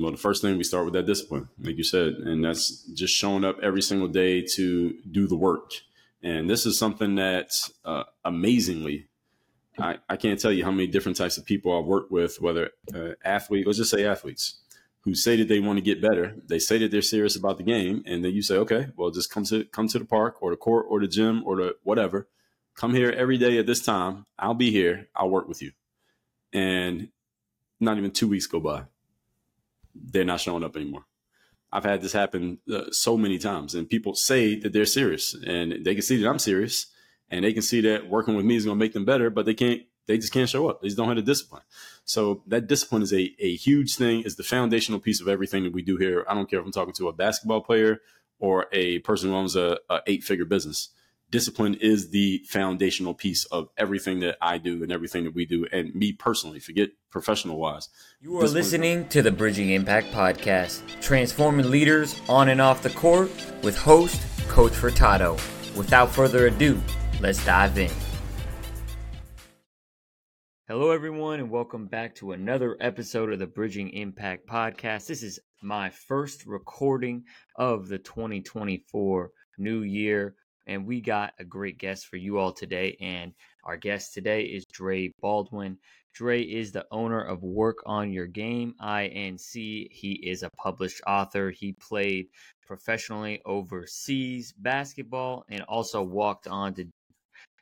Well, the first thing we start with that discipline, like you said, and that's just showing up every single day to do the work. And this is something that uh, amazingly, I, I can't tell you how many different types of people I've worked with, whether uh, athletes, let's just say athletes, who say that they want to get better. They say that they're serious about the game, and then you say, okay, well, just come to come to the park or the court or the gym or the whatever. Come here every day at this time. I'll be here. I'll work with you. And not even two weeks go by they're not showing up anymore. I've had this happen uh, so many times, and people say that they're serious, and they can see that I'm serious, and they can see that working with me is going to make them better, but they can't. They just can't show up. They just don't have the discipline. So that discipline is a, a huge thing. Is the foundational piece of everything that we do here. I don't care if I'm talking to a basketball player or a person who owns a, a eight figure business discipline is the foundational piece of everything that I do and everything that we do. And me personally, forget professional wise. You are listening to the Bridging Impact Podcast, transforming leaders on and off the court with host Coach Furtado. Without further ado, let's dive in. Hello, everyone, and welcome back to another episode of the Bridging Impact Podcast. This is my first recording of the 2024 new year. And we got a great guest for you all today. And our guest today is Dre Baldwin. Dre is the owner of Work on Your Game, INC. He is a published author. He played professionally overseas basketball and also walked on to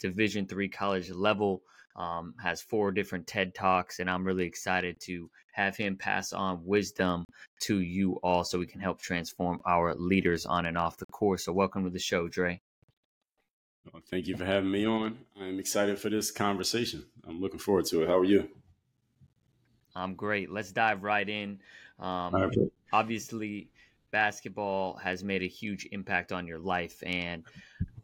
Division three college level. Um, has four different TED Talks, and I'm really excited to have him pass on wisdom to you all so we can help transform our leaders on and off the course. So, welcome to the show, Dre. Well, thank you for having me on. I'm excited for this conversation. I'm looking forward to it. How are you? I'm great. Let's dive right in. Um, okay. Obviously, basketball has made a huge impact on your life, and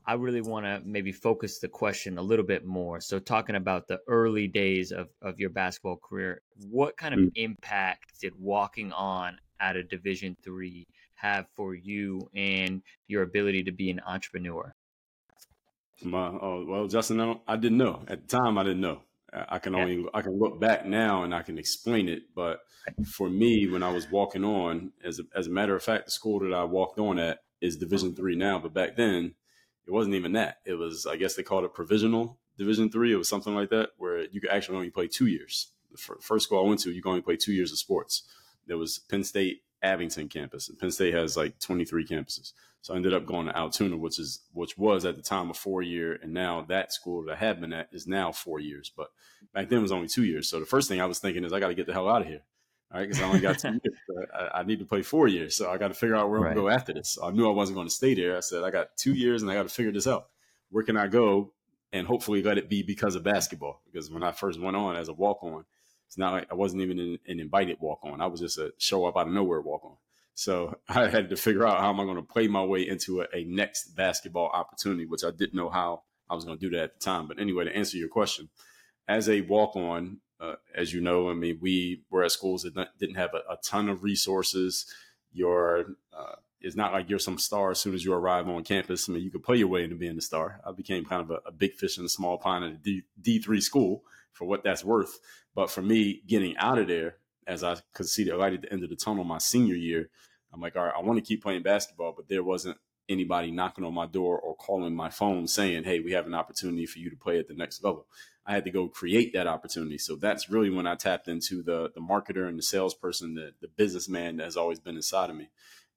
I really want to maybe focus the question a little bit more. So, talking about the early days of, of your basketball career, what kind of mm. impact did walking on at a Division three have for you and your ability to be an entrepreneur? My oh well, Justin, I, I, didn't know at the time. I didn't know. I, can only yeah. I can look back now and I can explain it. But for me, when I was walking on, as a, as a matter of fact, the school that I walked on at is Division three now. But back then, it wasn't even that. It was I guess they called it provisional Division three. It was something like that where you could actually only play two years. The first school I went to, you could only play two years of sports. There was Penn State Abington campus. And Penn State has like 23 campuses. So I ended up going to Altoona, which is which was at the time a four year, and now that school that I had been at is now four years. But back then it was only two years. So the first thing I was thinking is I got to get the hell out of here, all right? Because I only got two years. I, I, need to play four years, so I got to figure out where right. I'm going to go after this. So I knew I wasn't going to stay there. I said I got two years, and I got to figure this out. Where can I go? And hopefully let it be because of basketball. Because when I first went on as a walk on, it's not like I wasn't even an, an invited walk on. I was just a show up out of nowhere walk on. So I had to figure out how am I going to play my way into a, a, next basketball opportunity, which I didn't know how I was going to do that at the time. But anyway, to answer your question, as a walk on, uh, as you know, I mean, we were at schools that didn't have a, a ton of resources. Your uh, it's not like you're some star as soon as you arrive on campus. I mean, you could play your way into being a star. I became kind of a, a big fish in a small pond at a D, D3 school for what that's worth. But for me, getting out of there as I could see the light at the end of the tunnel my senior year, I'm like, all right, I want to keep playing basketball, but there wasn't anybody knocking on my door or calling my phone saying, hey, we have an opportunity for you to play at the next level. I had to go create that opportunity. So that's really when I tapped into the the marketer and the salesperson, the the businessman that has always been inside of me.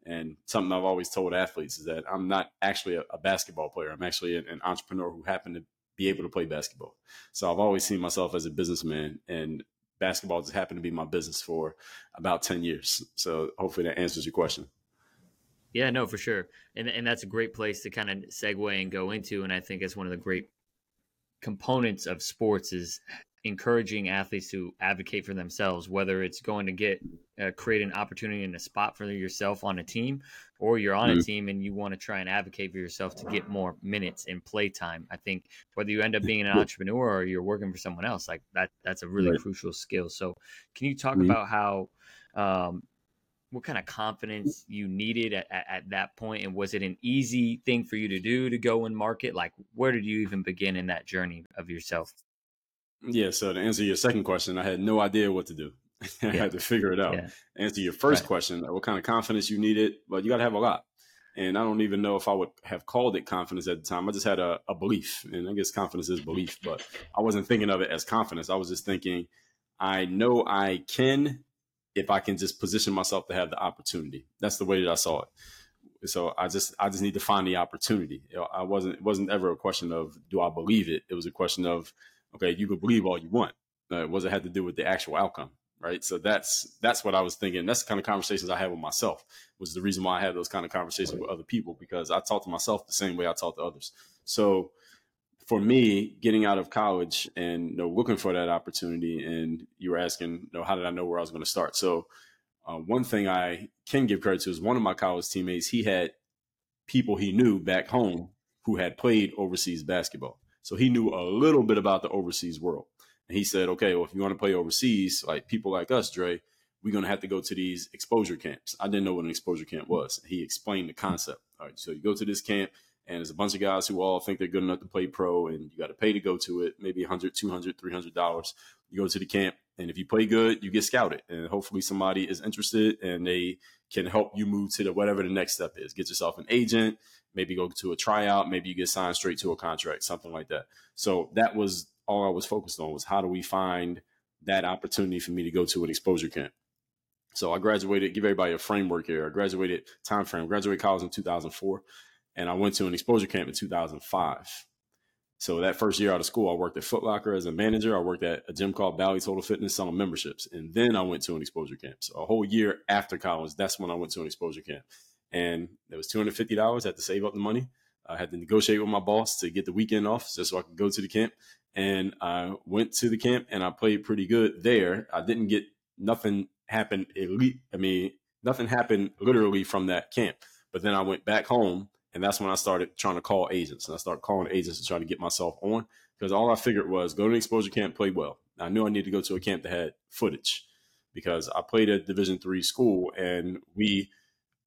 And something I've always told athletes is that I'm not actually a, a basketball player. I'm actually an, an entrepreneur who happened to be able to play basketball. So I've always seen myself as a businessman and basketball just happened to be my business for about 10 years. So hopefully that answers your question. Yeah, no, for sure. And and that's a great place to kind of segue and go into. And I think it's one of the great components of sports is encouraging athletes to advocate for themselves, whether it's going to get uh, create an opportunity and a spot for yourself on a team, or you're on mm-hmm. a team and you want to try and advocate for yourself to get more minutes and play time. I think whether you end up being an entrepreneur or you're working for someone else, like that, that's a really right. crucial skill. So, can you talk mm-hmm. about how? Um, what kind of confidence you needed at, at, at, that point and was it an easy thing for you to do to go and market like where did you even begin in that journey of yourself yeah. So to answer your second question, I had no idea what to do. I had to figure it out. Yeah. Answer your first right. question, what kind of confidence you needed, but you got to have a lot. And I don't even know if I would have called it confidence at the time. I just had a, a belief, and I guess confidence is belief, but I wasn't thinking of it as confidence. I was just thinking, I know I can if I can just position myself to have the opportunity. That's the way that I saw it so I just I just need to find the opportunity. I wasn't it wasn't ever a question of do I believe it. It was a question of okay, you can believe all you want. Uh, it wasn't had to do with the actual outcome, right? So that's that's what I was thinking. That's the kind of conversations I had with myself. Was the reason why I had those kind of conversations with other people because I talk to myself the same way I talk to others. So for me, getting out of college and you know, looking for that opportunity, and you were asking, you know, how did I know where I was going to start? So uh, one thing I can give credit to is one of my college teammates. He had people he knew back home who had played overseas basketball, so he knew a little bit about the overseas world. And he said, "Okay, well, if you want to play overseas, like people like us, Dre, we're going to have to go to these exposure camps." I didn't know what an exposure camp was. He explained the concept. All right, so you go to this camp and there's a bunch of guys who all think they're good enough to play pro and you got to pay to go to it maybe 100 200 300 dollars you go to the camp and if you play good, you get scouted, and hopefully somebody is interested and they can help you move to the whatever the next step is. Get yourself an agent, maybe go to a tryout, maybe you get signed straight to a contract, something like that. So that was all I was focused on was how do we find that opportunity for me to go to an exposure camp. So I graduated, give everybody a framework here. I graduated time frame, graduated college in 2004, and I went to an exposure camp in 2005. So that first year out of school, I worked at Foot Locker as a manager. I worked at a gym called Bally Total Fitness selling memberships. And then I went to an exposure camp. So a whole year after college, that's when I went to an exposure camp. And it was $250. I had to save up the money. I had to negotiate with my boss to get the weekend off just so I could go to the camp. And I went to the camp and I played pretty good there. I didn't get nothing happen elite. I mean, nothing happened literally from that camp. But then I went back home and that's when I started trying to call agents. And I started calling agents to try to get myself on because all I figured was go to an exposure camp, play well. I knew I needed to go to a camp that had footage because I played at Division three school and we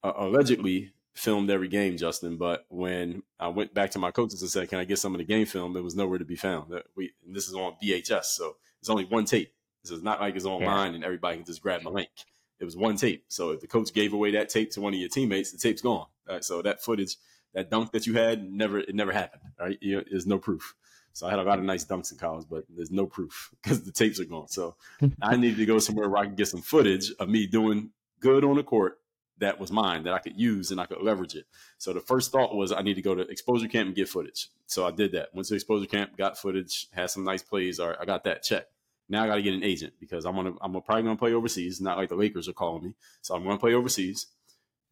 uh, allegedly filmed every game, Justin. But when I went back to my coaches and said, "Can I get some of the game film?" It was nowhere to be found. That we this is on VHS, so it's only one tape. This is not like it's online yeah. and everybody can just grab my link. It was one tape. So if the coach gave away that tape to one of your teammates, the tape's gone. Right? So that footage that dunk that you had never it never happened. Right? You know, there's no proof. So I had a lot of nice dunks in college, but there's no proof because the tapes are gone. So I needed to go somewhere where I could get some footage of me doing good on the court that was mine that I could use and I could leverage it. So the first thought was I need to go to exposure camp and get footage. So I did that. Went to exposure camp, got footage, had some nice plays. All right, I got that check. Now I got to get an agent because I'm gonna I'm probably gonna play overseas. Not like the Lakers are calling me, so I'm gonna play overseas.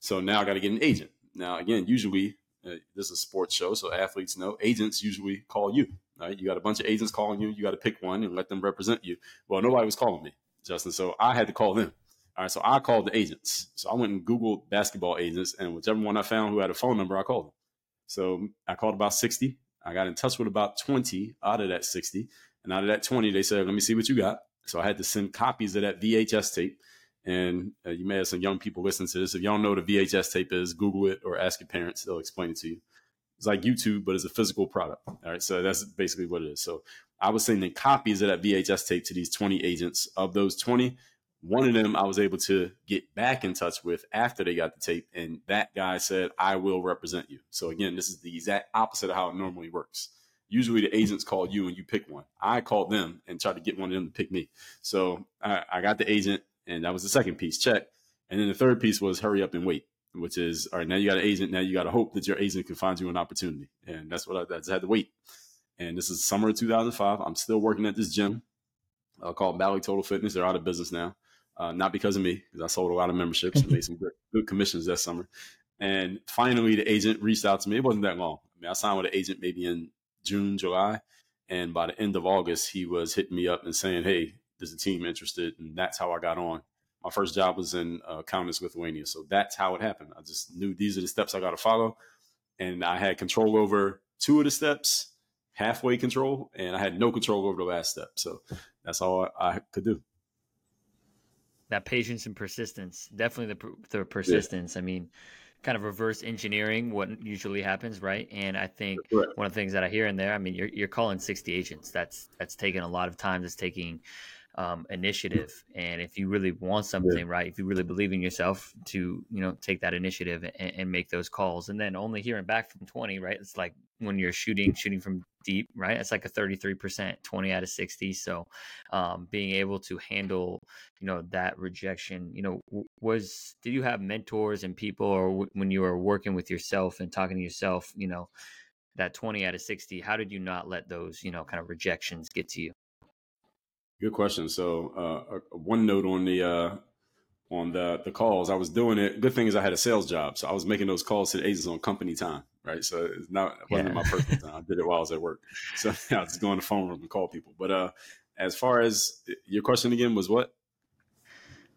So now I got to get an agent. Now again, usually uh, this is a sports show, so athletes know agents usually call you. Right? You got a bunch of agents calling you. You got to pick one and let them represent you. Well, nobody was calling me, Justin, so I had to call them. All right, so I called the agents. So I went and Googled basketball agents, and whichever one I found who had a phone number, I called them. So I called about 60. I got in touch with about 20 out of that 60. And out of that 20, they said, let me see what you got. So I had to send copies of that VHS tape and uh, you may have some young people listening to this. If y'all know what a VHS tape is, Google it or ask your parents; they'll explain it to you. It's like YouTube, but it's a physical product. All right, so that's basically what it is. So I was sending copies of that VHS tape to these 20 agents. Of those 20, one of them I was able to get back in touch with after they got the tape, and that guy said, "I will represent you." So again, this is the exact opposite of how it normally works. Usually, the agents call you and you pick one. I called them and tried to get one of them to pick me. So I, I got the agent and that was the second piece, check. And then the third piece was hurry up and wait, which is all right. Now you got an agent. Now you got to hope that your agent can find you an opportunity, and that's what I, I had to wait. And this is summer of 2005. I'm still working at this gym uh, called Bally Total Fitness. They're out of business now, uh, not because of me, because I sold a lot of memberships and made some good, good commissions that summer. And finally, the agent reached out to me. It wasn't that long. I mean, I signed with an agent maybe in June, July, and by the end of August, he was hitting me up and saying, "Hey, there's a team interested, and that's how I got on. My first job was in uh, Lithuania, so that's how it happened. I just knew these are the steps I got to follow, and I had control over two of the steps, halfway control, and I had no control over the last step. So that's all I, I could do. That patience and persistence, definitely the the persistence. Yeah. I mean, kind of reverse engineering what usually happens, right? And I think one of the things that I hear in there, I mean, you're you're calling 60 agents. That's that's taking a lot of time. It's taking um, initiative. And if you really want something, yeah. right, if you really believe in yourself to, you know, take that initiative and, and, make those calls, and then only hearing back from 20, right? It's like when you're shooting, shooting from deep, right? It's like a 33%, 20 out of 60. So um, being able to handle, you know, that rejection, you know, was, did you have mentors and people or w- when you were working with yourself and talking to yourself, you know, that 20 out of 60, how did you not let those, you know, kind of rejections get to you? Good question. So, uh, one note on the uh, on the the calls, I was doing it. Good thing is I had a sales job, so I was making those calls to the agents on company time, right? So it's not it wasn't yeah. my personal time. I did it while I was at work. So yeah, I was going to phone room and call people. But uh, as far as your question again was what?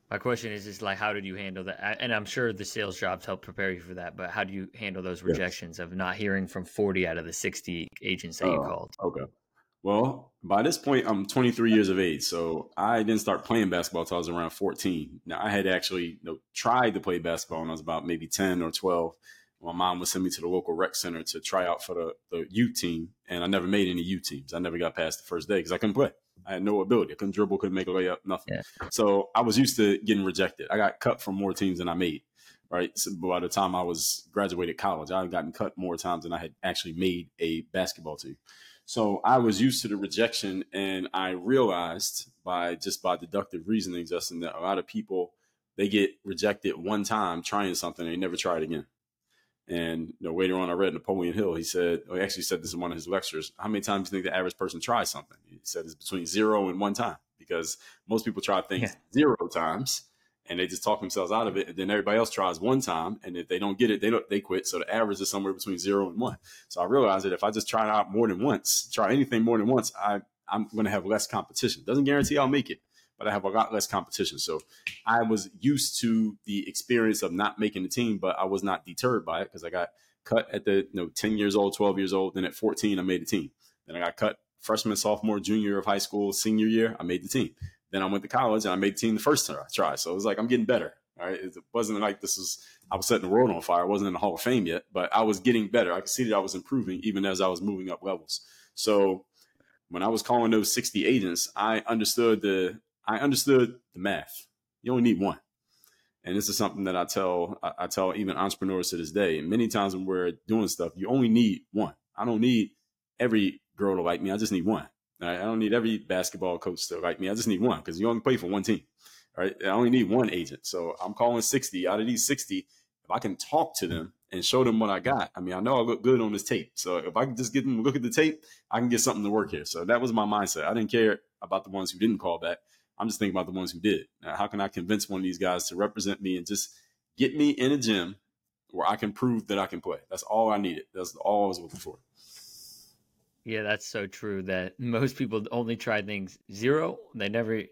My question is just like, how did you handle that? And I'm sure the sales jobs help prepare you for that, but how do you handle those rejections yes. of not hearing from 40 out of the 60 agents that you oh, called? Okay. Well, by this point, I'm 23 years of age, so I didn't start playing basketball until I was around 14. Now, I had actually you know, tried to play basketball when I was about maybe 10 or 12. My mom would send me to the local rec center to try out for the, the U team, and I never made any U teams. I never got past the first day because I couldn't play. I had no ability. I couldn't dribble, couldn't make a layup, nothing. Yeah. So I was used to getting rejected. I got cut from more teams than I made. Right. So by the time I was graduated college, I had gotten cut more times than I had actually made a basketball team. So I was used to the rejection, and I realized by just by deductive reasoning, Justin, that a lot of people they get rejected one time trying something and they never try it again. And you know, later on, I read Napoleon Hill. He said, well, he actually said this in one of his lectures. How many times do you think the average person tries something? He said it's between zero and one time because most people try things yeah. zero times and they just talk themselves out of it. And then everybody else tries one time, and if they don't get it, they don't they quit. So the average is somewhere between zero and one. So I realized that if I just try it out more than once, try anything more than once, I I'm going to have less competition. Doesn't guarantee I'll make it, but I have a lot less competition. So I was used to the experience of not making the team, but I was not deterred by it because I got cut at the you know 10 years old, 12 years old. Then at 14, I made the team. Then I got cut freshman, sophomore, junior of high school, senior year, I made the team. Then I went to college and I made the team the first try. So it was like I'm getting better. Right. It wasn't like this was I was setting the world on fire. I wasn't in the Hall of Fame yet, but I was getting better. I could see that I was improving even as I was moving up levels. So when I was calling those 60 agents, I understood the I understood the math. You only need one. And this is something that I tell I, tell even entrepreneurs to this day. Many times when we're doing stuff, you only need one. I don't need every girl to like me. I just need one. I don't need every basketball coach to like me. I just need one because you only play for one team. Right. I only need one agent. So I'm calling 60 out of these 60. If I can talk to them and show them what I got, I mean, I know I look good on this tape. So if I can just get them look at the tape, I can get something to work here. So that was my mindset. I didn't care about the ones who didn't call back. I'm just thinking about the ones who did. Now, how can I convince one of these guys to represent me and just get me in a gym where I can prove that I can play? That's all I needed. That's all I was looking for. Yeah, that's so true that most people only try things zero. They never,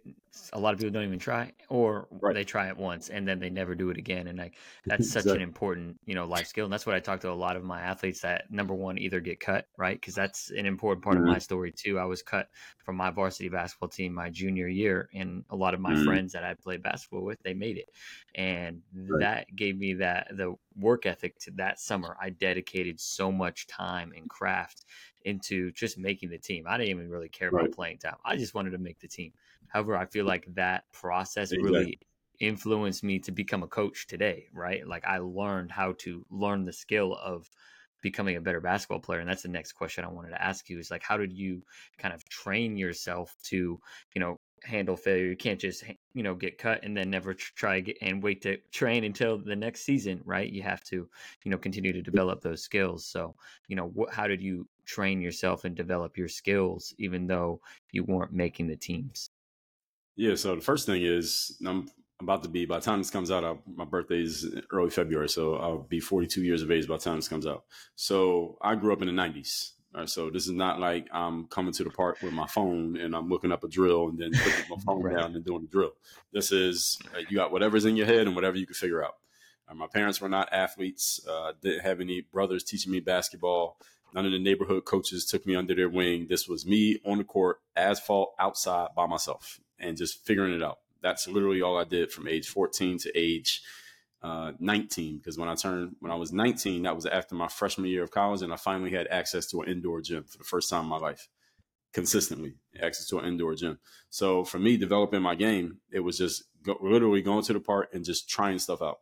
a lot of people don't even try, or right. they try it once and then they never do it again. And like, that's such an important, you know, life skill. And that's what I talk to a lot of my athletes that number one, either get cut, right? Cause that's an important part mm-hmm. of my story too. I was cut from my varsity basketball team my junior year. And a lot of my mm-hmm. friends that I played basketball with, they made it. And right. that gave me that, the work ethic to that summer. I dedicated so much time and craft into just making the team. I didn't even really care right. about playing time. I just wanted to make the team. However, I feel like that process exactly. really influenced me to become a coach today, right? Like I learned how to learn the skill of becoming a better basketball player and that's the next question i wanted to ask you is like how did you kind of train yourself to you know handle failure. You can't just you know get cut and then never try and wait to train until the next season, right? You have to you know continue to develop those skills. So you know what, how did you train yourself and develop your skills even though you weren't making the teams? Yeah. So the first thing is I'm about to be by the time this comes out. I'll, my birthday is early February, so I'll be 42 years of age by the time this comes out. So I grew up in the 90s. Right, so this is not like I'm coming to the park with my phone and I'm looking up a drill and then putting my phone right. down and doing the drill. This is uh, you got whatever's in your head and whatever you can figure out. Uh, my parents were not athletes. Uh, didn't have any brothers teaching me basketball. None of the neighborhood coaches took me under their wing. This was me on the court, asphalt outside by myself, and just figuring it out. That's literally all I did from age 14 to age uh, 19 because when I turned when I was 19, that was after my freshman year of college, and I finally had access to an indoor gym for the first time in my life. consistently, access to an indoor gym. So for me, developing my game, it was just go, literally going to the park and just trying stuff out.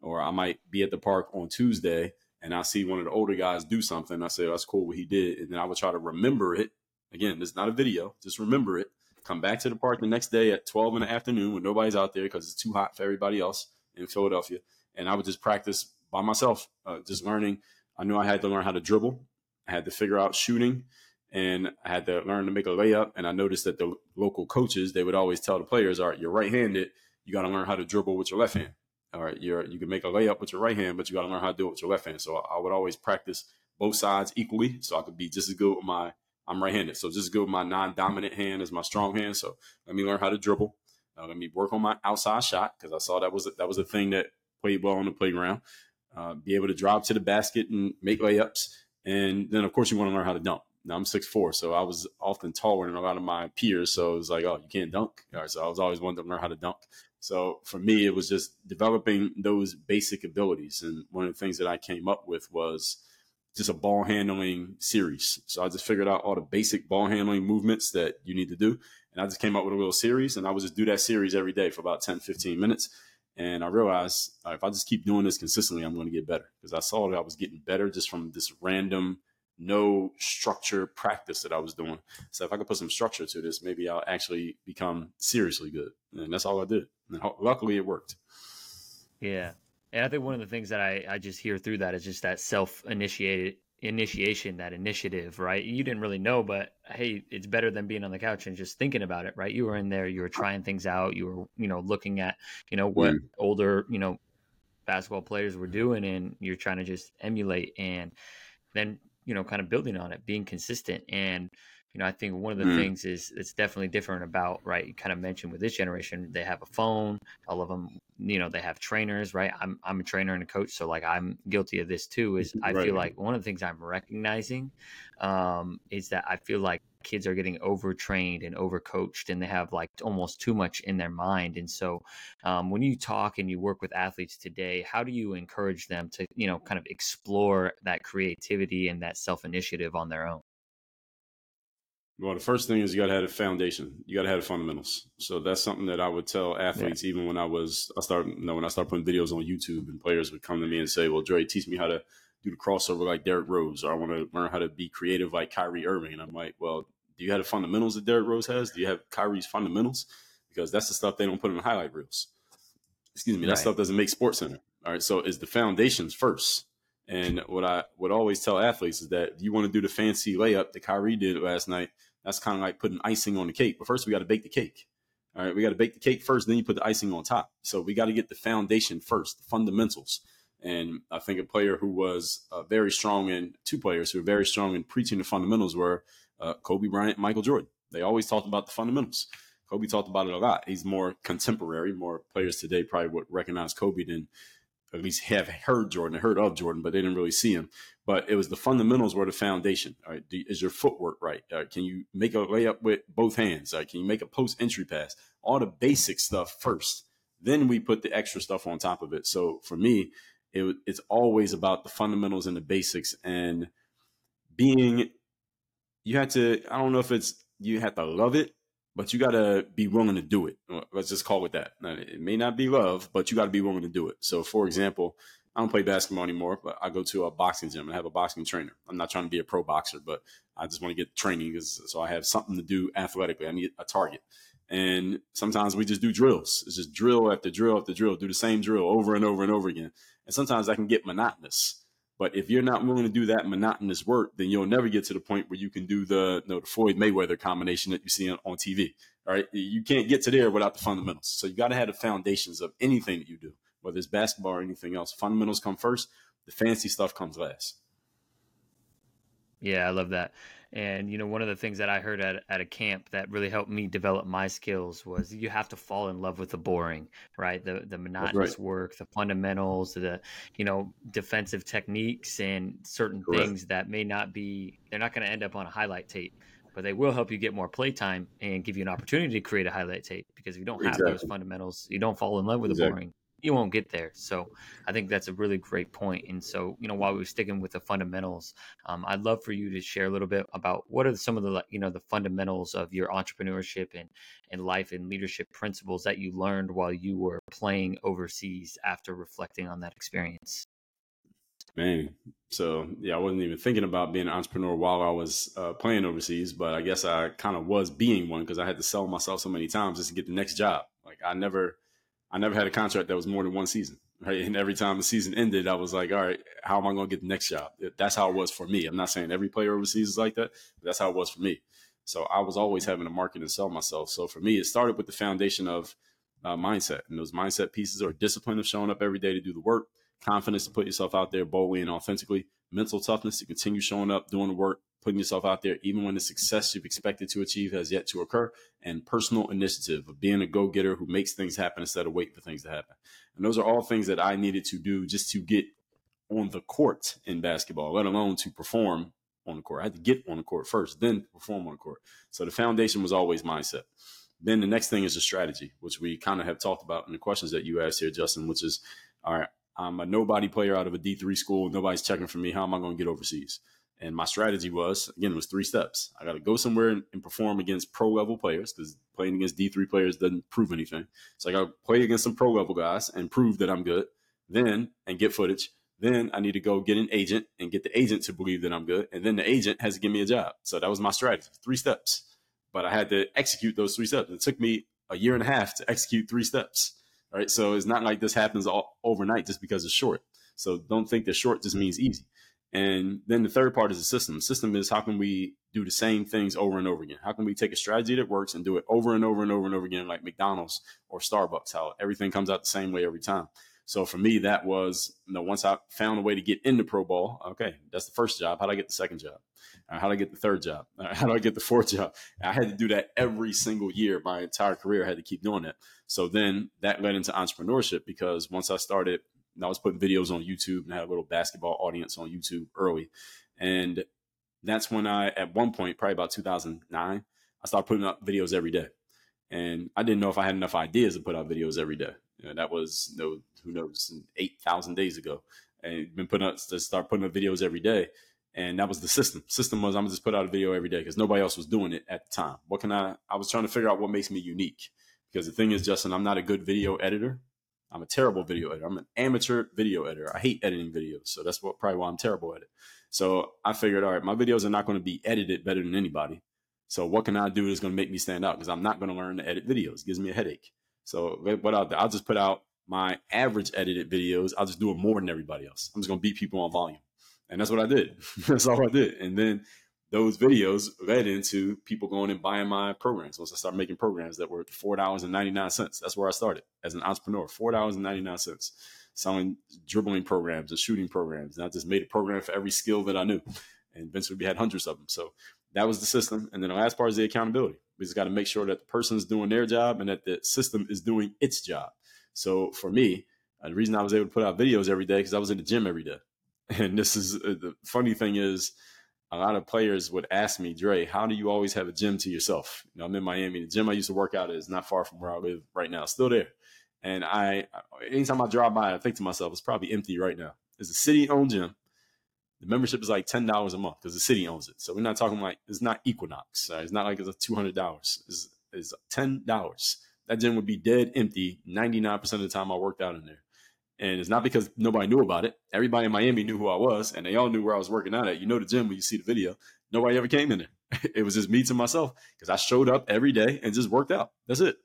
Or I might be at the park on Tuesday and I see one of the older guys do something. I say, oh, that's cool what he did. And then I would try to remember it. Again, it's not a video, just remember it. Come back to the park the next day at 12 in the afternoon when nobody's out there because it's too hot for everybody else in Philadelphia. And I would just practice by myself, uh, just learning. I knew I had to learn how to dribble. I had to figure out shooting and I had to learn to make a layup. And I noticed that the local coaches, they would always tell the players, all right, you're right handed. You got to learn how to dribble with your left hand. All right, you're, you can make a layup with your right hand, but you got to learn how to do it with your left hand. So I would always practice both sides equally so I could be just as good with my, I'm right handed. So just go with my non dominant hand as my strong hand. So let me learn how to dribble. Uh, let me work on my outside shot because I saw that was a, that was a thing that played well on the playground. Uh, be able to drive to the basket and make layups, and then of course you want to learn how to dunk. Now I'm six four, so I was often taller than a lot of my peers. So it was like, oh, you can't dunk. So I was always wanting to learn how to dunk. So for me, it was just developing those basic abilities. And one of the things that I came up with was just a ball handling series. So I just figured out all the basic ball handling movements that you need to do. And I just came up with a little series and I would just do that series every day for about 10, 15 minutes. And I realized uh, if I just keep doing this consistently, I'm going to get better because I saw that I was getting better just from this random no structure practice that I was doing. So if I could put some structure to this, maybe I'll actually become seriously good. And that's all I did. And luckily it worked. Yeah. And I think one of the things that I, I just hear through that is just that self initiated initiation, that initiative, right? You didn't really know, but hey, it's better than being on the couch and just thinking about it, right? You were in there, you were trying things out, you were, you know, looking at, you know, what mm. older, you know, basketball players were doing and you're trying to just emulate and then you know, kind of building on it, being consistent. And, you know, I think one of the mm. things is it's definitely different about, right? You kind of mentioned with this generation, they have a phone, all of them, you know, they have trainers, right? I'm, I'm a trainer and a coach. So like I'm guilty of this too, is I right. feel like one of the things I'm recognizing um, is that I feel like kids are getting overtrained and overcoached and they have like almost too much in their mind and so um, when you talk and you work with athletes today how do you encourage them to you know kind of explore that creativity and that self-initiative on their own well, the first thing is you got to have a foundation. You got to have the fundamentals. So that's something that I would tell athletes, yeah. even when I was, I started, you know, when I started putting videos on YouTube and players would come to me and say, well, Dre, teach me how to do the crossover like Derrick Rose, or I want to learn how to be creative like Kyrie Irving. And I'm like, well, do you have the fundamentals that Derrick Rose has? Do you have Kyrie's fundamentals? Because that's the stuff they don't put in the highlight reels. Excuse me, that right. stuff doesn't make Sports Center. All right, so it's the foundations first. And what I would always tell athletes is that if you want to do the fancy layup that Kyrie did last night, that's kind of like putting icing on the cake. But first, we got to bake the cake. All right, we got to bake the cake first, then you put the icing on top. So we got to get the foundation first, the fundamentals. And I think a player who was uh, very strong in two players who were very strong in preaching the fundamentals were uh, Kobe Bryant, Michael Jordan. They always talked about the fundamentals. Kobe talked about it a lot. He's more contemporary. More players today probably would recognize Kobe than at least have heard Jordan, heard of Jordan, but they didn't really see him. But it was the fundamentals were the foundation. All right, is your footwork right? Uh, can you make a layup with both hands? Uh, can you make a post entry pass? All the basic stuff first. Then we put the extra stuff on top of it. So for me, it, it's always about the fundamentals and the basics and being you had to i don't know if it's you have to love it but you got to be willing to do it let's just call it that it may not be love but you got to be willing to do it so for example i don't play basketball anymore but i go to a boxing gym and have a boxing trainer. I'm not trying to be a pro boxer but i just want to get training so i have something to do athletically. I need a target. And sometimes we just do drills. It's just drill after drill after drill. Do the same drill over and over and over again. And sometimes that can get monotonous. But if you're not willing to do that monotonous work, then you'll never get to the point where you can do the you know, the Floyd Mayweather combination that you see on, on TV. All right, you can't get to there without the fundamentals. So you got to have the foundations of anything that you do, whether it's basketball or anything else. Fundamentals come first. The fancy stuff comes last. Yeah, I love that. And you know, one of the things that I heard at, at a camp that really helped me develop my skills was you have to fall in love with the boring, right? The the monotonous right. work, the fundamentals, the you know defensive techniques, and certain Correct. things that may not be they're not going to end up on a highlight tape, but they will help you get more play time and give you an opportunity to create a highlight tape. Because if you don't have exactly. those fundamentals, you don't fall in love with exactly. the boring. You won't get there. So I think that's a really great point. And so, you know, while we're sticking with the fundamentals, um, I'd love for you to share a little bit about what are some of the, you know, the fundamentals of your entrepreneurship and, and life and leadership principles that you learned while you were playing overseas after reflecting on that experience. Man, so yeah, I wasn't even thinking about being an entrepreneur while I was uh, playing overseas, but I guess I kind of was being one because I had to sell myself so many times just to get the next job. Like I never, I never had a contract that was more than one season. Right. And every time the season ended, I was like, all right, how am I going to get the next job? That's how it was for me. I'm not saying every player overseas is like that, but that's how it was for me. So I was always having to market and sell myself. So for me, it started with the foundation of uh, mindset. And those mindset pieces are discipline of showing up every day to do the work, confidence to put yourself out there boldly and authentically, mental toughness to continue showing up, doing the work, putting yourself out there, even when the success you've expected to achieve has yet to occur, and personal initiative of being a go getter who makes things happen instead of waiting for things to happen. And those are all things that I needed to do just to get on the court in basketball, let alone to perform on the court. I had to get on the court first, then perform on the court. So the foundation was always mindset. Then the next thing is a strategy, which we kind of have talked about in the questions that you asked here, Justin, which is all right, I'm a nobody player out of a D3 school. Nobody's checking for me. How am I going to get overseas? And my strategy was, again, it was three steps. I got to go somewhere and, and, perform against pro level players because playing against D3 players doesn't prove anything. So I got to play against some pro level guys and prove that I'm good. Then, and get footage. Then I need to go get an agent and get the agent to believe that I'm good. And then the agent has to give me a job. So that was my strategy, three steps. But I had to execute those three steps. It took me a year and a half to execute three steps. Right. So it's not like this happens all overnight just because it's short. So don't think that short just means easy. And then the third part is the system. The system is how can we do the same things over and over again? How can we take a strategy that works and do it over and over and over and over again, like McDonald's or Starbucks, how everything comes out the same way every time? So for me, that was, you know, once I found a way to get into pro ball, okay, that's the first job. How do I get the second job? Uh, how do I get the third job? Uh, how do I get the fourth job? I had to do that every single year. My entire career, I had to keep doing that. So then that led into entrepreneurship because once I started and I was putting videos on YouTube and I had a little basketball audience on YouTube early. And that's when I, at one point, probably about 2009, I started putting up videos every day. And I didn't know if I had enough ideas to put out videos every day. You know, that was, you know, who knows, 8,000 days ago. And been putting up, to start putting up videos every day. And that was the system. System was I'm gonna just put out a video every day because nobody else was doing it at the time. What can I? I was trying to figure out what makes me unique. Because the thing is, Justin, I'm not a good video editor. I'm a terrible video editor. I'm an amateur video editor. I hate editing videos. So that's what probably why I'm terrible at it. So I figured, all right, my videos are not going to be edited better than anybody. So what can I do that's going to make me stand out? Because I'm not going to learn to edit videos. It gives me a headache. So what I'll do, I'll just put out my average edited videos. I'll just do it more than everybody else. I'm just going to beat people on volume. And that's what I did. that's all I did. And then those videos led into people going and buying my programs. Once I started making programs that were four dollars and ninety nine cents, that's where I started as an entrepreneur. Four dollars and ninety nine cents, selling dribbling programs and shooting programs. And I just made a program for every skill that I knew, and eventually we had hundreds of them. So that was the system. And then the last part is the accountability. We just got to make sure that the person's doing their job and that the system is doing its job. So for me, uh, the reason I was able to put out videos every day because I was in the gym every day. And this is uh, the funny thing is a lot of players would ask me, Dre, how do you always have a gym to yourself? You know, I'm in Miami. The gym I used to work out is not far from where I live right now, still there. And I, anytime I drive by, I think to myself, it's probably empty right now. It's a city owned gym. The membership is like ten dollars a month because the city owns it. So we're not talking like it's not Equinox. Uh, it's not like it's a two hundred dollars. It's, it's ten dollars. That gym would be dead empty ninety nine percent of the time I worked out in there. And it's not because nobody knew about it. Everybody in Miami knew who I was, and they all knew where I was working out at. You know the gym when you see the video. Nobody ever came in there. It was just me to myself because I showed up every day and just worked out. That's it.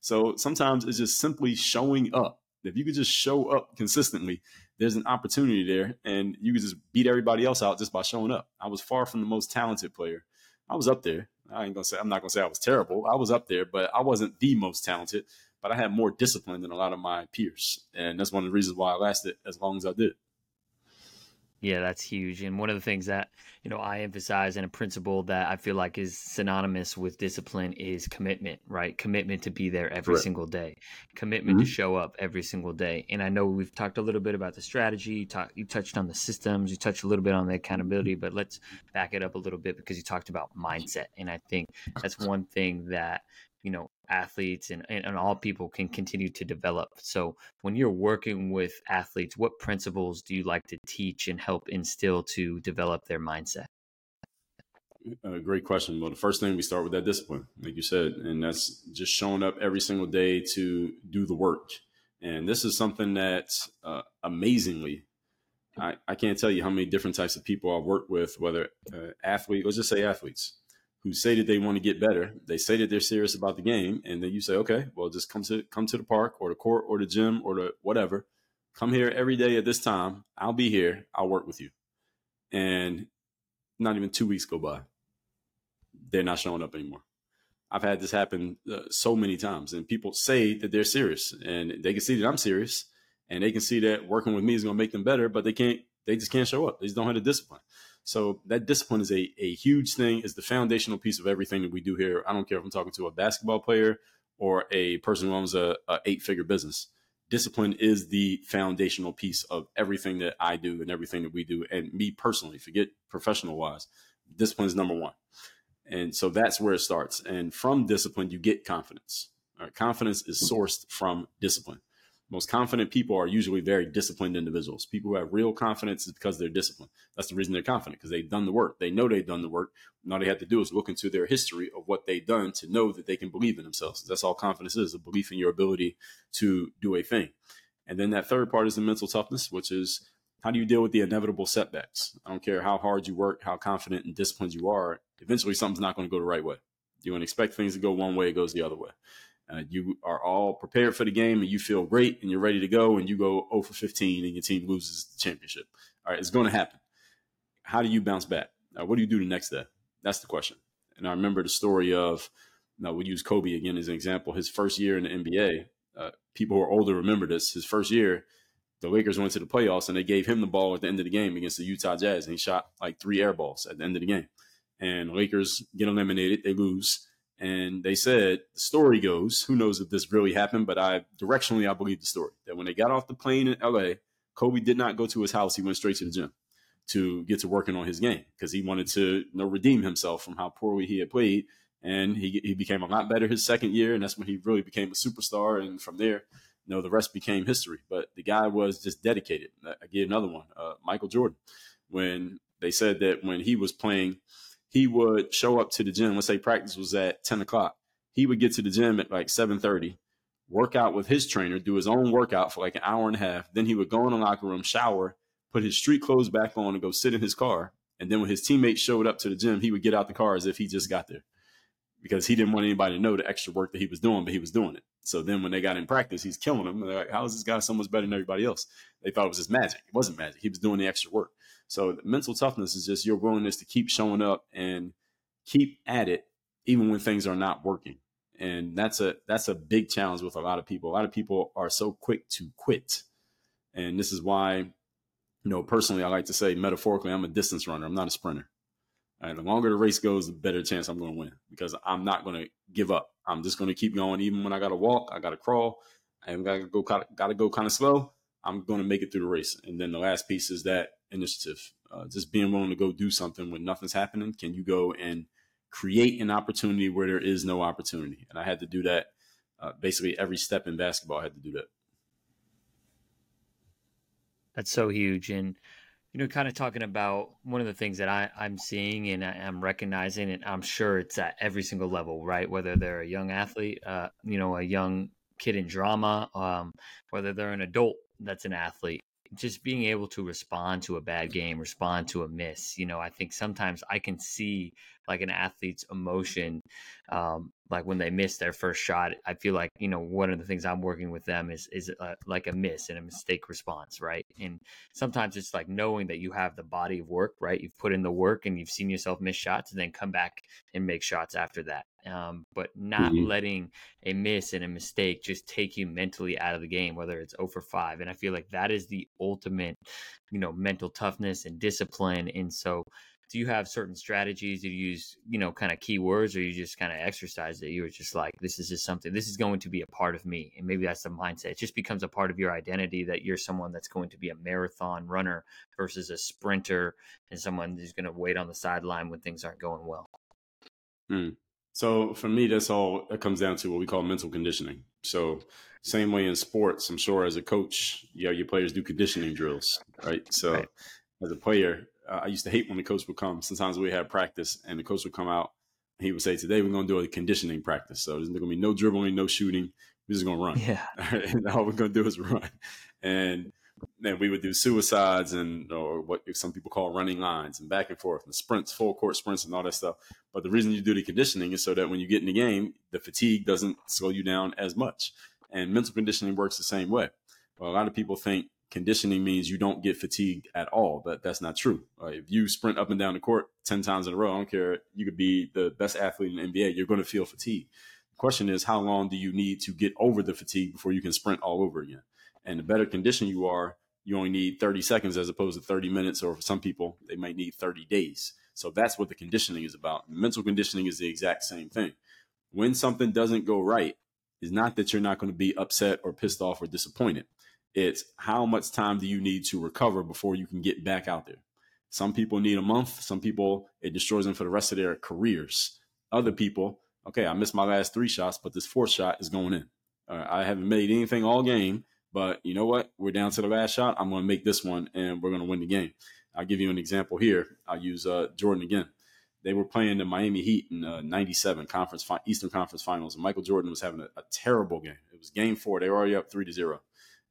So sometimes it's just simply showing up. If you could just show up consistently, there's an opportunity there, and you could just beat everybody else out just by showing up. I was far from the most talented player. I was up there. I ain't gonna say I'm not gonna say I was terrible. I was up there, but I wasn't the most talented but I had more discipline than a lot of my peers. And that's one of the reasons why I lasted as long as I did. Yeah, that's huge. And one of the things that, you know, I emphasize and a principle that I feel like is synonymous with discipline is commitment, right? Commitment to be there every Correct. single day, commitment mm-hmm. to show up every single day. And I know we've talked a little bit about the strategy, you, talk, you touched on the systems, you touched a little bit on the accountability, but let's back it up a little bit because you talked about mindset. And I think that's one thing that you know athletes and, and, and all people can continue to develop so when you're working with athletes what principles do you like to teach and help instill to develop their mindset a great question. Well, the first thing we start with that discipline, like you said, and that's just showing up every single day to do the work. And this is something that uh, amazingly, I, I can't tell you how many different types of people I've worked with, whether uh, athlete, let's just say athletes, who say that they want to get better. They say that they're serious about the game, and then you say, okay, well, just come to come to the park or the court or the gym or the whatever. Come here every day at this time. I'll be here. I'll work with you. And not even two weeks go by, they're not showing up anymore. I've had this happen uh, so many times, and people say that they're serious, and they can see that I'm serious, and they can see that working with me is going to make them better, but they can't. They just can't show up. They just don't have the discipline. So that discipline is a, a huge thing, is the foundational piece of everything that we do here. I don't care if I'm talking to a basketball player or a person who owns a, a eight figure business. Discipline is the foundational piece of everything that I do and everything that we do. And me personally, forget professional wise, discipline is number one. And so that's where it starts. And from discipline, you get confidence. Right? Confidence is sourced from discipline. Most confident people are usually very disciplined individuals. People who have real confidence is because they're disciplined. That's the reason they're confident because they've done the work. They know they've done the work. And all they have to do is look into their history of what they've done to know that they can believe in themselves. That's all confidence is a belief in your ability to do a thing. And then that third part is the mental toughness, which is how do you deal with the inevitable setbacks? I don't care how hard you work, how confident and disciplined you are. Eventually, something's not going to go the right way. You want to expect things to go one way, it goes the other way. Uh, you are all prepared for the game and you feel great and you're ready to go and you go 0 for 15 and your team loses the championship. All right, it's going to happen. How do you bounce back? Uh, what do you do the next day? That's the question. And I remember the story of, now we use Kobe again as an example. His first year in the NBA, uh, people who are older remember this. His first year, the Lakers went to the playoffs and they gave him the ball at the end of the game against the Utah Jazz, and he shot like three air balls at the end of the game. And Lakers get eliminated, they lose. And they said the story goes, who knows if this really happened, but I directionally I believe the story that when they got off the plane in LA, Kobe did not go to his house; he went straight to the gym to get to working on his game because he wanted to you know, redeem himself from how poorly he had played. And he he became a lot better his second year, and that's when he really became a superstar. And from there, you know, the rest became history. But the guy was just dedicated. I gave another one, uh, Michael Jordan, when they said that when he was playing, he would show up to the gym. Let's say practice was at ten o'clock. He would get to the gym at like seven thirty, work out with his trainer, do his own workout for like an hour and a half. Then he would go in the locker room, shower, put his street clothes back on, and go sit in his car. And then when his teammates showed up to the gym, he would get out the car as if he just got there because he didn't want anybody to know the extra work that he was doing, but he was doing it. So then when they got in practice, he's killing them. They're like, how is this guy so much better than everybody else? They thought it was just magic. It wasn't magic. He was doing the extra work. So mental toughness is just your willingness to keep showing up and keep at it, even when things are not working. And that's a that's a big challenge with a lot of people. A lot of people are so quick to quit. And this is why, you know, personally, I like to say metaphorically, I'm a distance runner. I'm not a sprinter. And the longer the race goes, the better chance I'm going to win because I'm not going to give up. I'm just going to keep going, even when I got to walk, I got to crawl, I got to go, got to go kind of slow. I'm going to make it through the race. And then the last piece is that initiative, uh, just being willing to go do something when nothing's happening. Can you go and create an opportunity where there is no opportunity? And I had to do that uh, basically every step in basketball. I had to do that. That's so huge. And you know, kind of talking about one of the things that I, I'm seeing and I, am recognizing, and I'm sure it's at every single level, right? Whether they're a young athlete, uh, you know, a young kid in drama, um, whether they're an adult that's an athlete, just being able to respond to a bad game, respond to a miss. You know, I think sometimes I can see like an athlete's emotion, um, like when they miss their first shot. I feel like you know one of the things I'm working with them is is uh, like a miss and a mistake response, right? And sometimes it's like knowing that you have the body of work, right? You've put in the work and you've seen yourself miss shots, and then come back and make shots after that. Um, but not mm-hmm. letting a miss and a mistake just take you mentally out of the game, whether it's over 5. And I feel like that is the ultimate, you know, mental toughness and discipline. And so do you have certain strategies do you use you know kind of keywords or you just kind of exercise that you were just like this is just something this is going to be a part of me and maybe that's the mindset it just becomes a part of your identity that you're someone that's going to be a marathon runner versus a sprinter and someone who's going to wait on the sideline when things aren't going well hmm. So for me, that's all it comes down to what we call mental conditioning. So same way in sports, I'm sure as a coach, you know, your players do conditioning drills, right? So right. as a player, uh, I used to hate when the coach would come. Sometimes we had practice and the coach would come out. he would say, "Today we're going to do a conditioning practice. So there's going to be no dribbling, no shooting. We're just going to run. Yeah, and all we're going to do is run." And then we would do suicides and or what some people call running lines and back and forth and sprints, full court sprints and all that stuff. But the reason you do the conditioning is so that when you get in the game, the fatigue doesn't slow you down as much. And mental conditioning works the same way. A lot of people think conditioning means you don't get fatigued at all, but that's not true. Uh, if you sprint up and down the court 10 times in a row, I don't care, you could be the best athlete in the NBA, you're going to feel fatigue. The question is, how long do you need to get over the fatigue before you can sprint all over again? And the better condition you are, you only need 30 seconds as opposed to 30 minutes, or for some people, they might need 30 days. So that's what the conditioning is about. Mental conditioning is the exact same thing. When something doesn't go right, it's not that you're not going to be upset or pissed off or disappointed. It's how much time do you need to recover before you can get back out there? Some people need a month. Some people, it destroys them for the rest of their careers. Other people, okay, I missed my last three shots, but this fourth shot is going in. Uh, I haven't made anything all game, but you know what? We're down to the last shot. I'm going to make this one, and we're going to win the game. I'll give you an example here. I'll use uh, Jordan again. They were playing the Miami Heat in uh, '97 conference Eastern Conference Finals, and Michael Jordan was having a, a terrible game. It was Game Four. They were already up three to zero,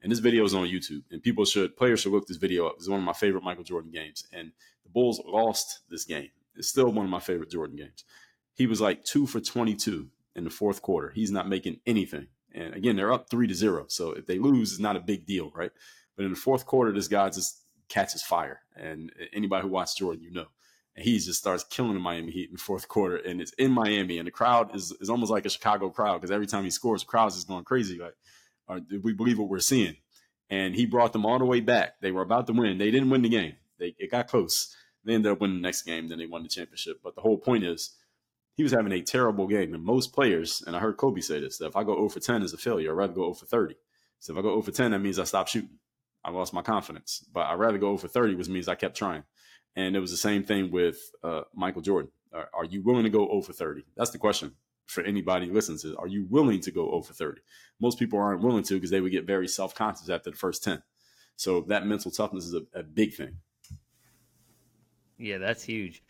and this video is on YouTube. And people should players should look this video up. It's one of my favorite Michael Jordan games, and the Bulls lost this game. It's still one of my favorite Jordan games. He was like two for 22 in the fourth quarter. He's not making anything. And again, they're up three to zero. So if they lose, it's not a big deal, right? But in the fourth quarter, this guy just catches fire. And anybody who watched Jordan, you know. And he just starts killing the Miami Heat in the fourth quarter. And it's in Miami. And the crowd is, is almost like a Chicago crowd because every time he scores, the crowd's just going crazy. Like, uh, did we believe what we're seeing? And he brought them all the way back. They were about to win. They didn't win the game. They it got close. They ended up winning the next game. Then they won the championship. But the whole point is he was having a terrible game. And most players, and I heard Kobe say this, that if I go 0 for 10 as a failure, I'd rather go 0 for 30. So if I go 0 for 10, that means I stopped shooting. I lost my confidence. But I'd rather go 0 for 30, which means I kept trying. And it was the same thing with uh, Michael Jordan. Are, are, you willing to go 0 for 30? That's the question for anybody who listens to. Are you willing to go 0 for 30? Most people aren't willing to because they would get very self conscious after the first 10. So that mental toughness is a, a big thing. Yeah, that's huge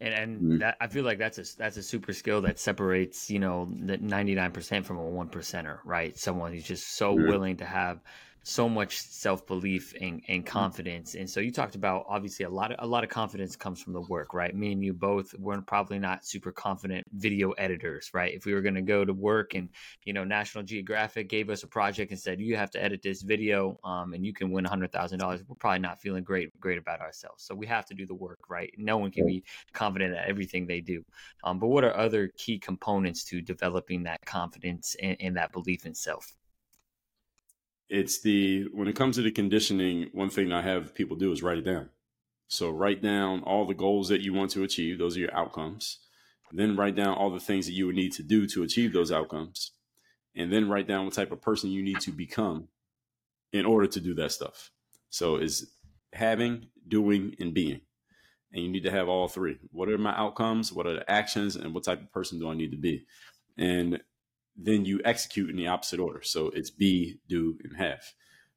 and and mm-hmm. that I feel like that's a that's a super skill that separates you know the ninety nine percent from a one percenter, right? Someone who's just so mm-hmm. willing to have so much self belief and, and mm-hmm. confidence. And so you talked about obviously a lot of a lot of confidence comes from the work, right? Me and you both we're probably not super confident video editors, right? If we were going to go to work and you know National Geographic gave us a project and said you have to edit this video, um, and you can win a hundred thousand dollars, we're probably not feeling great great about ourselves. So we have to do the work, right? No one can be confident at everything they do. Um, but what are other key components to developing that confidence and, and that belief in self? It's the when it comes to the conditioning, one thing I have people do is write it down. So write down all the goals that you want to achieve; those are your outcomes. Then write down all the things that you would need to do to achieve those outcomes, and then write down what type of person you need to become in order to do that stuff. So is having, doing, and being. And you need to have all three. What are my outcomes? What are the actions? And what type of person do I need to be? And then you execute in the opposite order. So it's be, do, and have.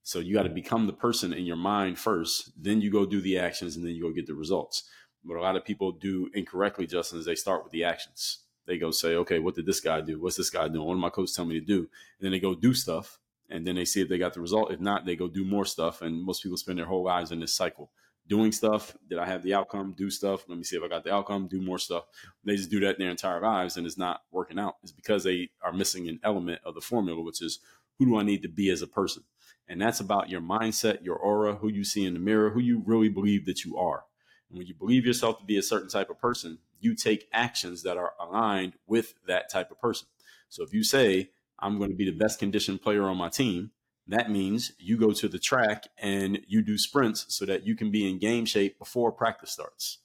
So you got to become the person in your mind first, then you go do the actions, and then you go get the results. But a lot of people do incorrectly, Justin, is they start with the actions. They go say, okay, what did this guy do? What's this guy doing? What did my coach tell me to do? And then they go do stuff, and then they see if they got the result. If not, they go do more stuff. And most people spend their whole lives in this cycle doing stuff. Did I have the outcome? Do stuff. Let me see if I got the outcome. Do more stuff. They just do that their entire lives and it's not working out. It's because they are missing an element of the formula, which is who do I need to be as a person? And that's about your mindset, your aura, who you see in the mirror, who you really believe that you are. And when you believe yourself to be a certain type of person, you take actions that are aligned with that type of person. So if you say, I'm going to be the best conditioned player on my team, that means you go to the track and you do sprints so that you can be in game shape before practice starts.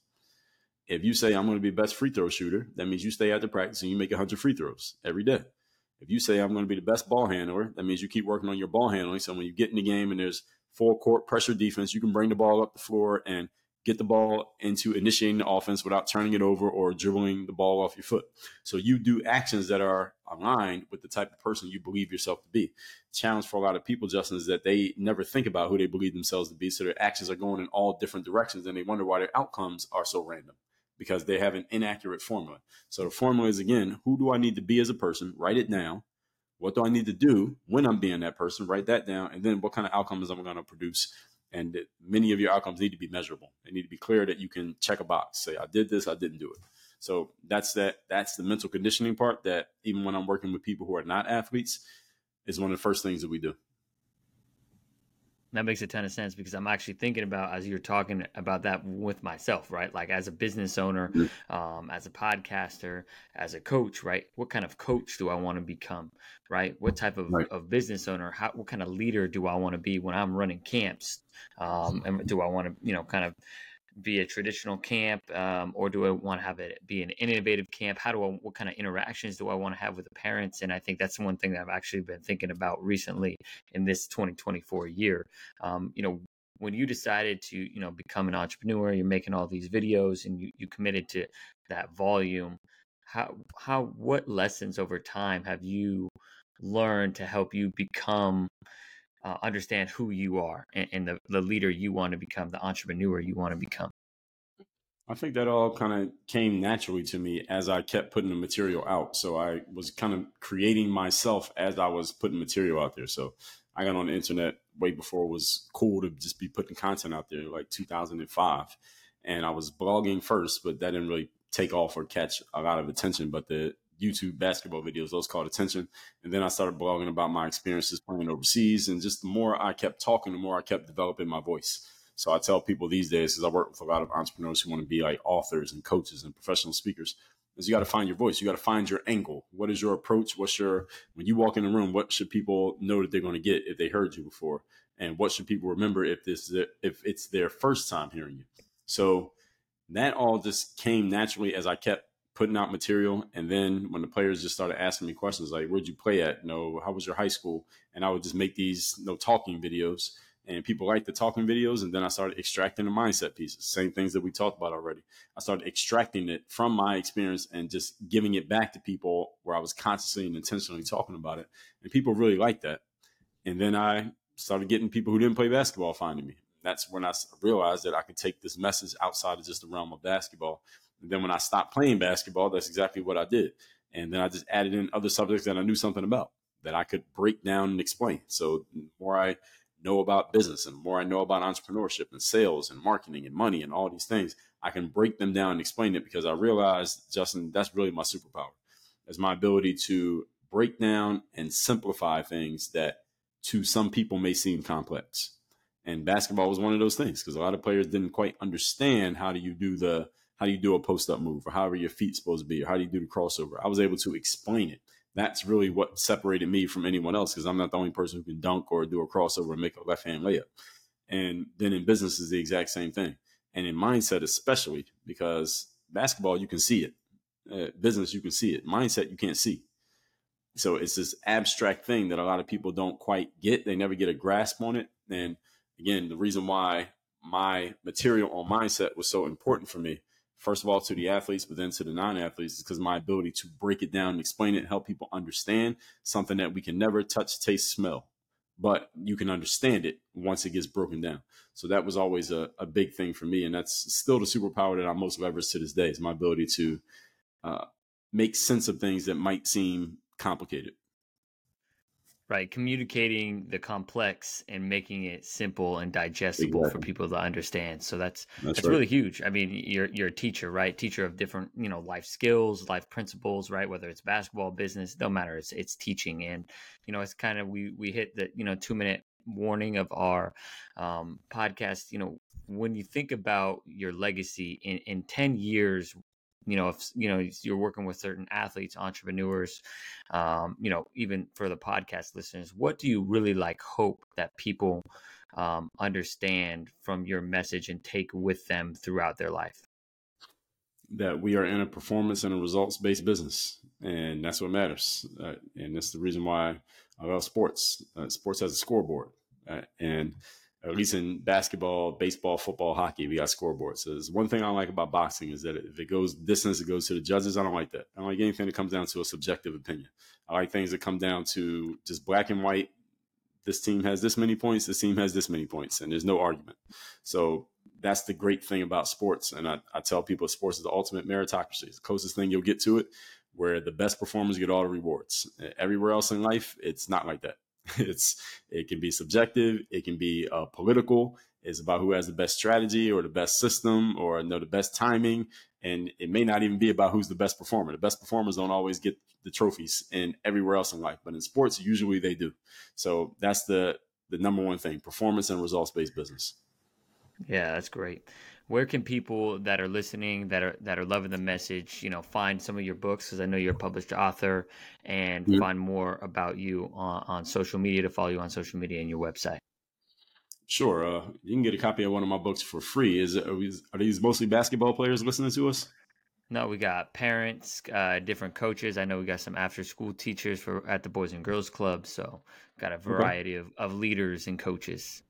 If you say, I'm going to be best free throw shooter, that means you stay after practice and you make 100 free throws every day. If you say, I'm going to be the best ball handler, that means you keep working on your ball handling. So when you get in the game and there's full court pressure defense, you can bring the ball up the floor and get the ball into initiating the offense without turning it over or dribbling the ball off your foot. So you do actions that are aligned with the type of person you believe yourself to be. Challenge for a lot of people, Justin, is that they never think about who they believe themselves to be. So their actions are going in all different directions and they wonder why their outcomes are so random because they have an inaccurate formula. So the formula is again, who do I need to be as a person? Write it down. What do I need to do when I'm being that person? Write that down. And then what kind of outcomes I'm going to produce and many of your outcomes need to be measurable. They need to be clear that you can check a box, say, I did this, I didn't do it. So that's that. That's the mental conditioning part. That even when I'm working with people who are not athletes, is one of the first things that we do. That makes a ton of sense because I'm actually thinking about as you're talking about that with myself, right? Like as a business owner, mm-hmm. um, as a podcaster, as a coach, right? What kind of coach do I want to become, right? What type of, right. of business owner? How, what kind of leader do I want to be when I'm running camps? Um, and do I want to, you know, kind of be a traditional camp um, or do I want to have it be an innovative camp? How do I, what kind of interactions do I want to have with the parents? And I think that's one thing that I've actually been thinking about recently in this 2024 year. Um, you know, when you decided to, you know, become an entrepreneur, you're making all these videos and you, you committed to that volume. How, how, what lessons over time have you learned to help you become uh, understand who you are and, and the, the leader you want to become, the entrepreneur you want to become? I think that all kind of came naturally to me as I kept putting the material out. So I was kind of creating myself as I was putting material out there. So I got on the internet way before it was cool to just be putting content out there, like 2005. And I was blogging first, but that didn't really take off or catch a lot of attention. But the YouTube basketball videos. Those called attention. And then I started blogging about my experiences playing overseas. And just the more I kept talking, the more I kept developing my voice. So I tell people these days, because I work with a lot of entrepreneurs who want to be like authors and coaches and professional speakers, is you got to find your voice. You got to find your angle. What is your approach? What's your, when you walk in the room, what should people know that they're going to get if they heard you before? And what should people remember if this, if it's their first time hearing you? So that all just came naturally as I kept putting out material. And then when the players just started asking me questions like, where'd you play at? Know, how was your high school? And I would just make these you know, talking videos. And people liked the talking videos. And then I started extracting the mindset pieces, same things that we talked about already. I started extracting it from my experience and just giving it back to people where I was consciously and intentionally talking about it. And people really liked that. And then I started getting people who didn't play basketball finding me. That's when I realized that I could take this message outside of just the realm of basketball and then when I stopped playing basketball, that's exactly what I did. And then I just added in other subjects that I knew something about that I could break down and explain. So the more I know about business and more I know about entrepreneurship and sales and marketing and money and all these things, I can break them down and explain it because I realized, Justin, that's really my superpower. Is my ability to break down and simplify things that to some people may seem complex. And basketball was one of those things because a lot of players didn't quite understand how do you do the how do you do a post up move or however your feet's supposed to be or how do you do the crossover. I was able to explain it. That's really what separated me from anyone else because I'm not the only person who can dunk or do a crossover and make a left hand layup. And then in business is the exact same thing. And in mindset, especially because basketball, you can see it. Uh, business, you can see it. Mindset, you can't see. So it's this abstract thing that a lot of people don't quite get. They never get a grasp on it. And again, the reason why my material on mindset was so important for me first of all to the athletes, but then to the non-athletes, is because my ability to break it down and explain it and help people understand something that we can never touch, taste, smell, but you can understand it once it gets broken down. So that was always a, a big thing for me, and that's still the superpower that I'm most leveraged to this day is my ability to uh, make sense of things that might seem complicated right communicating the complex and making it simple and digestible exactly. for people to understand. So that's that's, that's right. really huge. I mean you're you're a teacher right? Teacher of different you know life skills life principles right? Whether it's basketball business no matter it's it's teaching. And you know it's kind of we we hit the you know 2 minute warning of our um, podcast. You know when you think about your legacy in, in 10 years you know if you know you're working with certain athletes entrepreneurs um, you know even for the podcast listeners what do you really like hope that people um, understand from your message and take with them throughout their life? That we are in a performance and a results based business and that's what matters uh, and that's the reason why i love sports. Uh, sports has a scoreboard uh, and at least in basketball, baseball, football, hockey, we got scoreboards. So there's one thing I like about boxing is that if it goes distance, it goes to the judges. I don't like that. I don't like anything that comes down to a subjective opinion. I like things that come down to just black and white. This team has this many points. This team has this many points, and there's no argument. So that's the great thing about sports. And I, I tell people sports is the ultimate meritocracy. It's the closest thing you'll get to it, where the best performers get all the rewards. Everywhere else in life, it's not like that. It's it can be subjective, it can be uh, political. It's about who has the best strategy or the best system or know the best timing, and it may not even be about who's the best performer. The best performers don't always get the trophies, and everywhere else in life, but in sports, usually they do. So that's the the number one thing: performance and results based business. Yeah, that's great. Where can people that are listening that are that are loving the message, you know, find some of your books? Because I know you're a published author, and mm-hmm. find more about you on, on social media to follow you on social media and your website. Sure, uh, you can get a copy of one of my books for free. Is are, we, are these mostly basketball players listening to us? No, we got parents, uh, different coaches. I know we got some after school teachers for at the Boys and Girls Club. So got a variety okay. of, of leaders and coaches.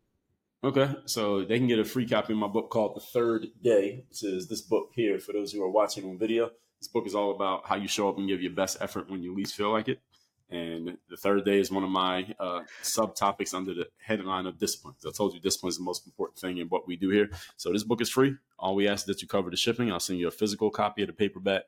Okay, so they can get a free copy of my book called The Third Day. This is this book here for those who are watching on video. This book is all about how you show up and give your best effort when you least feel like it. And the third day is one of my uh, subtopics under the headline of discipline. I told you discipline is the most important thing in what we do here. So this book is free. All we ask is that you cover the shipping. I'll send you a physical copy of the paperback.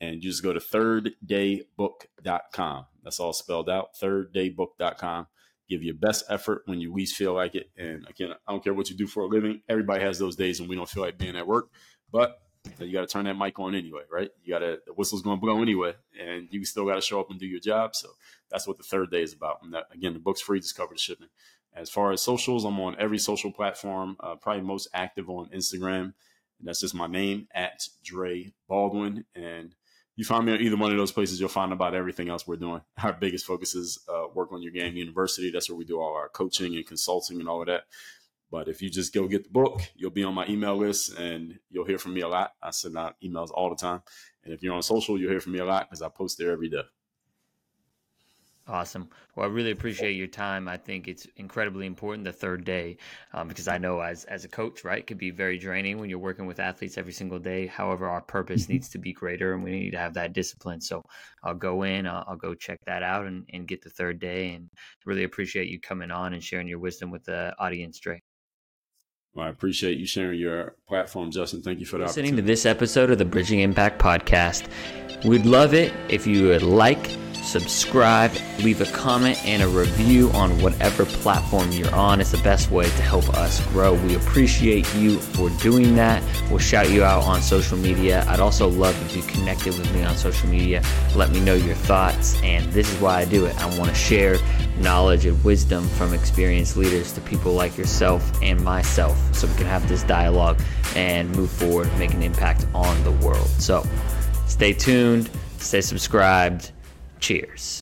And you just go to thirddaybook.com. That's all spelled out, thirddaybook.com give your best effort when you least feel like it. And again, I don't care what you do for a living. Everybody has those days when we don't feel like being at work, but you got to turn that mic on anyway, right? You got to, the whistle's going to blow anyway, and you still got to show up and do your job. So that's what the third day is about. And that, again, the book's free, just cover the shipping. As far as socials, I'm on every social platform, uh, probably most active on Instagram. And that's just my name at Dre Baldwin. And you find me at either one of those places, you'll find about everything else we're doing. Our biggest focus is uh, Work on Your Game University. That's where we do all our coaching and consulting and all of that. But if you just go get the book, you'll be on my email list and you'll hear from me a lot. I send out emails all the time. And if you're on social, you'll hear from me a lot because I post there every day. Awesome. Well, I really appreciate your time. I think it's incredibly important the third day um, because I know as as a coach, right, it can be very draining when you're working with athletes every single day. However, our purpose mm-hmm. needs to be greater, and we need to have that discipline. So I'll go in, I'll, I'll go check that out, and, and get the third day. And really appreciate you coming on and sharing your wisdom with the audience, Dre. Well, I appreciate you sharing your platform, Justin. Thank you for the listening to this episode of the Bridging Impact podcast. We'd love it if you would like subscribe, leave a comment and a review on whatever platform you're on. It's the best way to help us grow. We appreciate you for doing that. We'll shout you out on social media. I'd also love if you connected with me on social media. Let me know your thoughts. And this is why I do it. I want to share knowledge and wisdom from experienced leaders to people like yourself and myself so we can have this dialogue and move forward, make an impact on the world. So stay tuned, stay subscribed Cheers.